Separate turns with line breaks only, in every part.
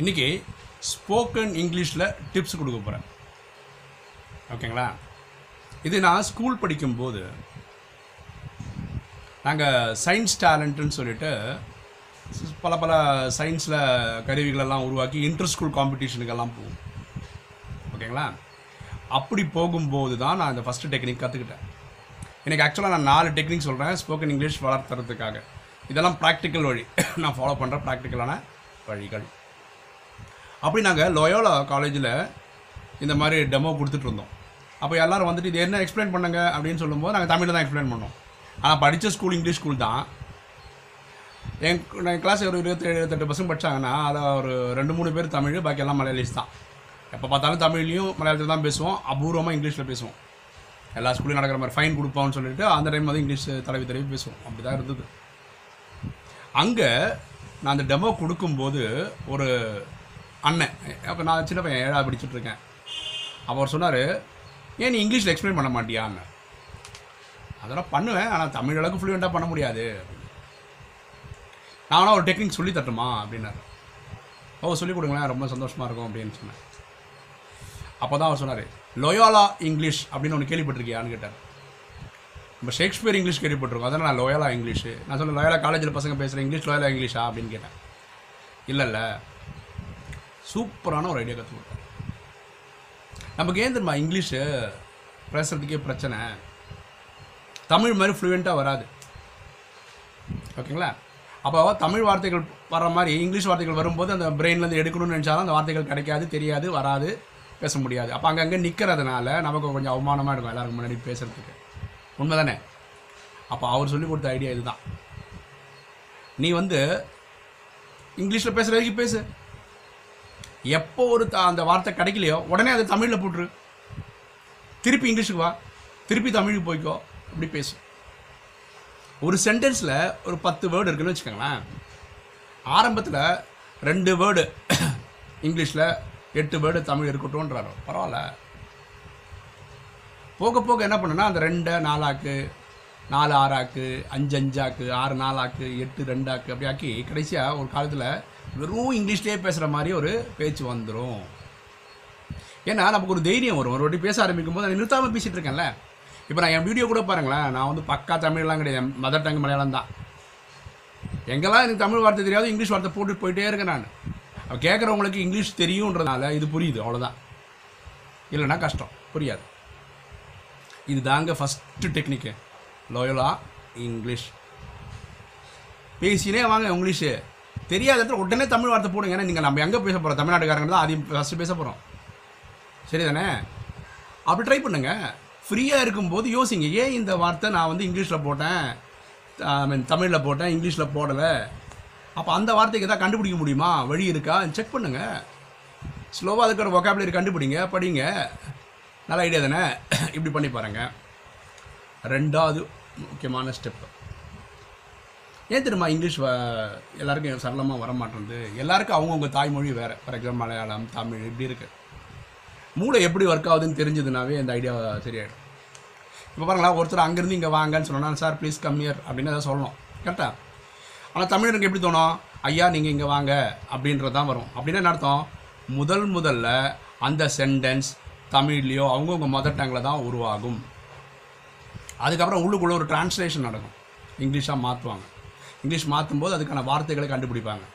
இன்றைக்கி ஸ்போக்கன் இங்கிலீஷில் டிப்ஸ் கொடுக்க போகிறேன் ஓகேங்களா? இது நான் ஸ்கூல் படிக்கும்போது நாங்கள் சயின்ஸ் டேலண்ட்டுன்னு சொல்லிட்டு பல பல சயின்ஸில் கருவிகளெல்லாம் உருவாக்கி இன்டர் ஸ்கூல் காம்படிஷனுக்கெல்லாம் போவோம். ஓகேங்களா? அப்படி போகும்போது தான் நான் இந்த ஃபஸ்ட்டு டெக்னிக் கற்றுக்கிட்டேன் எனக்கு ஆக்சுவலாக நான் நாலு டெக்னிக் சொல்கிறேன் ஸ்போக்கன் இங்கிலீஷ் வளர்த்துறதுக்காக. இதெல்லாம் ப்ராக்டிக்கல் வழி. நான் ஃபாலோ பண்ணுற ப்ராக்டிக்கலான வழிகள். அப்படி நாங்கள் லோயோலா காலேஜில் இந்த மாதிரி டெமோ கொடுத்துட்டு இருந்தோம். அப்போ எல்லோரும் வந்துட்டு இது என்ன எக்ஸ்பிளைன் பண்ணுங்க? அப்படின்னு சொல்லும்போது நாங்கள் தமிழில் தான் எக்ஸ்பிளைன் பண்ணோம். ஆனால் படித்த ஸ்கூல் இங்கிலீஷ் ஸ்கூல் தான். என் என் கிளாஸ் ஒரு இருபத்தேழு இருபத்தெட்டு பசங்க படித்தாங்கன்னா அதில் ஒரு ரெண்டு மூணு பேர் தமிழ் பாக்கி எல்லாம் மலையாளிஸ் தான். எப்போ பார்த்தாலும் தமிழ்லையும் மலையாளத்தில் தான் பேசுவோம். அபூர்வமாக இங்கிலீஷில் பேசுவோம். எல்லா ஸ்கூலையும் நடக்கிற மாதிரி ஃபைன் கொடுப்போம்னு சொல்லிட்டு அந்த டைம் வந்து இங்கிலீஷ் தலைவி தலைவி பேசுவோம். அப்படி தான் இருந்தது. அங்கே நான் அந்த டெமோ கொடுக்கும்போது ஒரு அண்ணன். அப்போ நான் சின்ன பையன் ஏழாவது படிச்சுட்ருக்கேன் அப்போ அவர் சொன்னார் ஏன் நீ இங்கிலீஷில் எக்ஸ்பிளைன் பண்ண மாட்டியான்னு? அதெல்லாம் பண்ணுவேன் ஆனால் தமிழ் அளவுக்கு ஃப்ளூயண்ட்டாக பண்ண முடியாது. நானும் ஒரு டெக்னிக் சொல்லி தட்டுமா அப்படின்னாரு. ஓ சொல்லிக் கொடுங்களேன் ரொம்ப சந்தோஷமாக இருக்கும் அப்படின்னு சொன்னேன். அப்போ தான் அவர் சொன்னார் லொயாலா இங்கிலீஷ் அப்படின்னு ஒன்று கேள்விப்பட்டிருக்கியான்னு கேட்டார். நம்ம ஷேக்ஸ்பியர் இங்கிலீஷ் கேள்விப்பட்டிருக்கோம் அதனால் நான் லோயாலா இங்கிலீஷ். நான் சொன்னேன் லோயலா காலேஜில் பசங்க பேசுகிறேன் இங்கிலீஷ் லோயலா இங்கிலீஷா? அப்படின்னு கேட்டேன். இல்லை இல்லை சூப்பரான ஒரு ஐடியா கற்றுக் கொடுத்தாரு. நமக்கு ஏன் தெரியுமா? இங்கிலீஷு பேசுகிறதுக்கே பிரச்சனை. தமிழ் மாதிரி ஃப்ளூயண்ட்டாக வராது. ஓகேங்களா? அப்போ தமிழ் வார்த்தைகள் வர மாதிரி இங்கிலீஷ் வார்த்தைகள் வரும்போது அந்த பிரெயின்லேருந்து எடுக்கணும்னு நினச்சாலும் அந்த வார்த்தைகள் கிடைக்காது தெரியாது வராது பேச முடியாது. அப்போ அங்கங்கே நிற்கிறதுனால நமக்கு கொஞ்சம் அவமானமாக இருக்கும் எல்லாருக்கும் முன்னாடி பேசுகிறதுக்கு உண்மை தானே அப்போ அவர் சொல்லி கொடுத்த ஐடியா இதுதான். நீ வந்து இங்கிலீஷில் பேசுகிற வரைக்கும் பேசு. எப்போ ஒரு அந்த வார்த்தை கிடைக்கலையோ உடனே அதை தமிழில் போட்டுரு. திருப்பி இங்கிலீஷுக்கு வா. திருப்பி தமிழுக்கு போய்க்கோ. அப்படி பேசு. ஒரு சென்டென்ஸில் ஒரு பத்து வேர்டு இருக்குன்னு வச்சுக்கோங்களேன். ஆரம்பத்தில் ரெண்டு வேர்டு இங்கிலீஷில் எட்டு வேர்டு தமிழ் இருக்கட்டும்ன்றாரோ. பரவாயில்ல. போக போக என்ன பண்ணுன்னா அந்த ரெண்டை நாலாக்கு நாலு ஆறாக்கு அஞ்சு அஞ்சாக்கு ஆறு நாலாக்கு எட்டு ரெண்டாக்கு அப்படி ஆக்கி கடைசியாக ஒரு காலத்தில் வெறும் இங்கிலீஷ்லேயே பேசுகிற மாதிரி ஒரு பேச்சு வந்துடும் ஏன்னா நமக்கு ஒரு தைரியம் வரும். ஒரு வாட்டி பேச ஆரம்பிக்கும் போது நான் நிறுத்தாமல் பேசிகிட்டு இருக்கேன்ல. இப்போ நான் என் வீடியோ கூட பாருங்களேன். நான் வந்து பக்கா தமிழ்லாம் கிடையாது. மதர் டங் மலையாளம் தான். எங்கெல்லாம் எனக்கு தமிழ் வார்த்தை தெரியாது இங்கிலீஷ் வார்த்தை போட்டுட்டு போயிட்டே இருக்கேன் நான். அப்ப கேட்குறவங்களுக்கு இங்கிலீஷ் தெரியுன்றதுனால இது புரியுது. அவ்வளோதான் இல்லைன்னா கஷ்டம். புரியாது. இது தாங்க ஃபஸ்ட்டு டெக்னிக்கு லோயலா இங்கிலீஷ் பேசினே வாங்க இங்கிலீஷு. தெரியாத இடத்துல உடனே தமிழ் வார்த்தை போடுங்க. ஏன்னா நீங்கள் நம்ம எங்கே பேச போகிறோம் தமிழ்நாட்டுக்காரங்க தான் அதையும் ஃபஸ்ட்டு பேச போகிறோம் சரி தானே அப்படி ட்ரை பண்ணுங்க. ஃப்ரீயாக இருக்கும்போது யோசிங்க. ஏன் இந்த வார்த்தை நான் வந்து இங்கிலீஷில் போட்டேன்? ஐ மீன் தமிழில் போட்டேன் இங்கிலீஷில் போடலை. அப்போ அந்த வார்த்தைக்கு எதாவது கண்டுபிடிக்க முடியுமா? வழி இருக்கா? செக் பண்ணுங்க. ஸ்லோவாக இருக்கிற ஒரு கண்டுபிடிங்க படிங்க. நல்ல ஐடியா தானே? இப்படி பண்ணி பாருங்க. ரெண்டாவது முக்கியமான ஸ்டெப்பு ஏன் தெரியுமா இங்கிலீஷ் வ- எல்லாருக்கும் சரளமாக வர எல்லாருக்கும் அவங்கவுங்க தாய்மொழி வேறு. ஃபார் எக்ஸாம்பிள் மலையாளம் தமிழ் இப்படி இருக்குது மூளை எப்படி ஒர்க் ஆகுதுன்னு தெரிஞ்சதுனாவே இந்த ஐடியா சரியாயிடும். இப்போ பாருங்களா ஒருத்தர் அங்கேருந்து இங்கே வாங்கன்னு சொன்னால் சார் ப்ளீஸ் கம்மியர் அப்படின்னு அதை சொல்லணும். கரெக்டாக ஆனால் தமிழருக்கு எப்படி தோணும்? ஐயா நீங்கள் இங்கே வாங்க அப்படின்றது தான் வரும். அப்படின்னா என்ன அர்த்தம்? முதல் முதல்ல அந்த சென்டென்ஸ் தமிழ்லையோ அவங்கவுங்க மதர் டங்கில் தான் உருவாகும். அதுக்கப்புறம் உள்ளுக்குள்ளே ஒரு டிரான்ஸ்லேஷன் நடக்கும். இங்கிலீஷாக மாற்றுவாங்க இங்கிலீஷ் மாற்றும் போது அதுக்கான வார்த்தைகளை கண்டுபிடிப்பாங்க.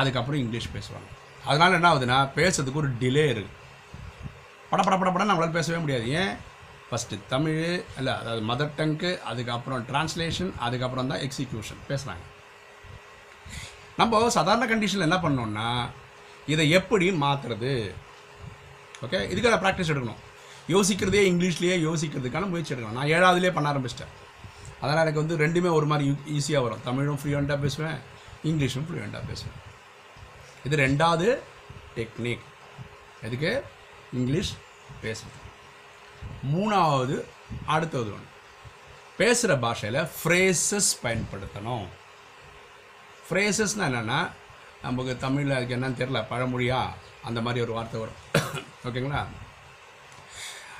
அதுக்கப்புறம் இங்கிலீஷ் பேசுவாங்க. அதனால் என்ன ஆகுதுன்னா பேசுறதுக்கு ஒரு டிலே இருக்குது பட பட பட படம் நம்மளால் பேசவே முடியாது. ஏன்? ஃபஸ்ட்டு தமிழ் இல்லை அதாவது மதர் டங்க்கு அதுக்கப்புறம் டிரான்ஸ்லேஷன் அதுக்கப்புறம் தான் எக்ஸிக்யூஷன் பேசுகிறாங்க நம்ம சாதாரண கண்டிஷனில் என்ன பண்ணோம்னா இதை எப்படி மாற்றுறது ஓகே இதுக்கான ப்ராக்டிஸ் எடுக்கணும். யோசிக்கிறதே இங்கிலீஷ்லேயே யோசிக்கிறதுக்கான முயற்சி எடுக்கணும். நான் ஏழாவதுலேயே பண்ண ஆரம்பிச்சிட்டேன். அதனால் எனக்கு வந்து ரெண்டுமே ஒரு மாதிரி ஈஸியாக வரும். தமிழும் ஃப்ளூயண்ட்டாக பேசுவேன் இங்கிலீஷும் ஃப்ளூயண்ட்டாக பேசுவேன். இது ரெண்டாவது டெக்னிக் எதுக்கு? இங்கிலீஷ் பேசுறது. மூணாவது அடுத்தது ஒன்று பேசுகிற பாஷையில் ஃப்ரேசஸ் பயன்படுத்தணும். ஃப்ரேசஸ்னால் என்னென்னா நமக்கு தமிழில் அதுக்கு என்னன்னு தெரில பழமொழியா? அந்த மாதிரி ஒரு வார்த்தை வரும். ஓகேங்களா?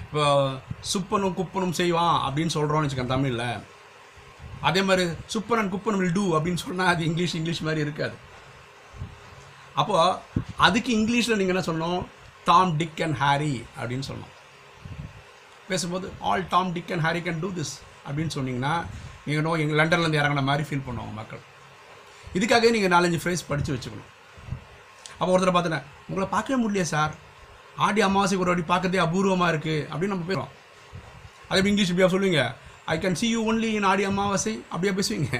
இப்போ சுப்பனும் குப்பனும் செய்வான் அப்படின்னு சொல்கிறோன்னு வச்சுக்கோங்க தமிழில். அதே மாதிரி சுப்பரன் குப்பன் வில் டூ அப்படின்னு சொன்னால் அது இங்கிலீஷ் இங்கிலீஷ் மாதிரி இருக்காது. அப்போது அதுக்கு இங்கிலீஷில் நீங்கள் என்ன சொல்லணும்? டாம் டிக் அண்ட் ஹாரி அப்படின்னு சொன்னோம் பேசும்போது all Tom Dick and Harry can do this அப்படின்னு சொன்னீங்கன்னா நீங்கள் நோ எங்கள் லண்டன்லேருந்து இறங்கின மாதிரி ஃபீல் பண்ணுவாங்க மக்கள். இதுக்காகவே நீங்கள் நாலஞ்சு ஃப்ரேஸ் படித்து வச்சுக்கணும். அப்போ ஒருத்தரை பார்த்தேன் உங்களை பார்க்கவே முடியல சார். ஆடி அமாவாசைக்கு ஒரு வாட்டி பார்க்கறதே அபூர்வமாக இருக்குது அப்படின்னு நம்ம போயிடும் அதே இங்கிலீஷ் இப்படியா சொல்லுவீங்க. I can see you only in Aadi Amavasai. அப்படியே பேசுவீங்க?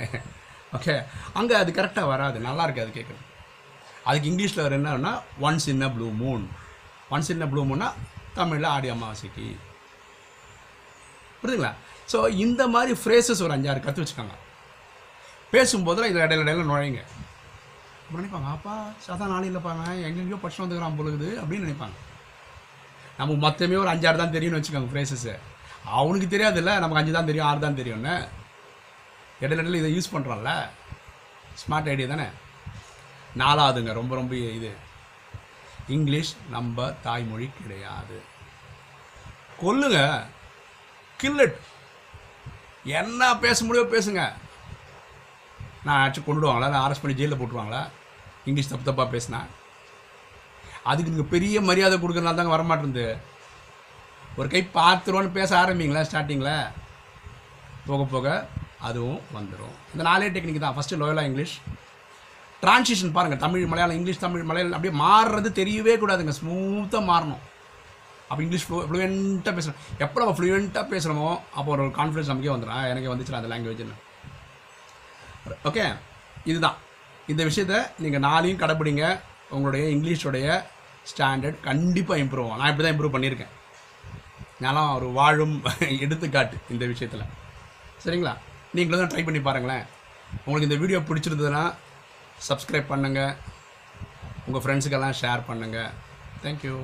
ஓகே அங்கே அது கரெக்டாக வராது. நல்லாயிருக்கு அது கேட்குறது அதுக்கு இங்கிலீஷில் வர என்னன்னா once in a blue moon once in a blue மூன்னா தமிழில் ஆடி அமாவாசைக்கு. புரியுதுங்களா? ஸோ இந்த மாதிரி ஃப்ரேசஸ் ஒரு அஞ்சாறு கற்று வச்சுக்கோங்க. பேசும்போதெல்லாம் இதில் இடையில இடையில நுழையுங்க. அப்புறம் நினைப்பாங்க அப்பா சாதா நாளையில் இல்லைப்பாங்க. எங்கெங்கேயோ படிச்சு வந்துக்கிறான் பொழுது அப்படின்னு நினைப்பாங்க. நமக்கு மொத்தமே ஒரு அஞ்சாறு தான் தெரியும்னு வச்சுக்கோங்க ஃப்ரேசஸை அவனுக்கு தெரியாதுல்ல. நமக்கு அஞ்சு தான் தெரியும் ஆறு தான் தெரியும்னு. இடையில இடையில இதை யூஸ் பண்ணுறான்ல ஸ்மார்ட் ஐடியா தானே? நாலாவதுங்க ரொம்ப ரொம்ப இது. இங்கிலீஷ் நம்ம தாய்மொழி கிடையாது. கொல்லுங்க. கில்லட் என்ன பேச முடியோ பேசுங்க. நான் ஆச்சு கொண்டுடுவாங்களா? நான் அரெஸ்ட் பண்ணி ஜெயிலில் போட்டுருவாங்களா? இங்கிலீஷ் தப்பு தப்பாக பேசினா? அதுக்கு நீங்கள் பெரிய மரியாதை கொடுக்குறனால தாங்க வரமாட்டேருந்து ஒரு கை பார்த்துருவோன்னு பேச ஆரம்பிங்களா ஸ்டார்டிங்கில் போக போக அதுவும் வந்துடும் இந்த நாலே டெக்னிக் தான். ஃபஸ்ட்டு லோயலா இங்கிலீஷ் டிரான்ஸ்லேஷன் பாருங்கள் தமிழ் மலையாளம் இங்கிலீஷ் தமிழ் மலையாளம் அப்படியே மாறுறது தெரியவே கூடாதுங்க. ஸ்மூத்தாக மாறணும். அப்போ இங்கிலீஷ் ஃப்ளூ ஃப்ளூயண்ட்டாக பேசணும். எப்போ நம்ம ஃப்ளூயண்ட்டாக பேசுகிறோமோ அப்போ ஒரு கான்ஃபிடன்ஸ் நமக்கே வந்துடும் எனக்கு வந்துச்சு அந்த லாங்குவேஜ்னு ஓகே இதுதான். இந்த விஷயத்த நீங்கள் நாளையும் கடைப்பிடிங்க. உங்களுடைய இங்கிலீஷோடைய ஸ்டாண்டர்ட் கண்டிப்பாக இம்ப்ரூவ் ஆகும். நான் இப்படி தான் இம்ப்ரூவ் பண்ணியிருக்கேன். நான்லாம் ஒரு வாழும் எடுத்துக்காட்டு இந்த விஷயத்தில். சரிங்களா? நீங்களும் தான் ட்ரை பண்ணி பாருங்களேன். உங்களுக்கு இந்த வீடியோ பிடிச்சிருந்ததுன்னா சப்ஸ்கிரைப் பண்ணுங்கள் உங்கள் ஃப்ரெண்ட்ஸுக்கெல்லாம் ஷேர் பண்ணுங்கள் தேங்க்யூ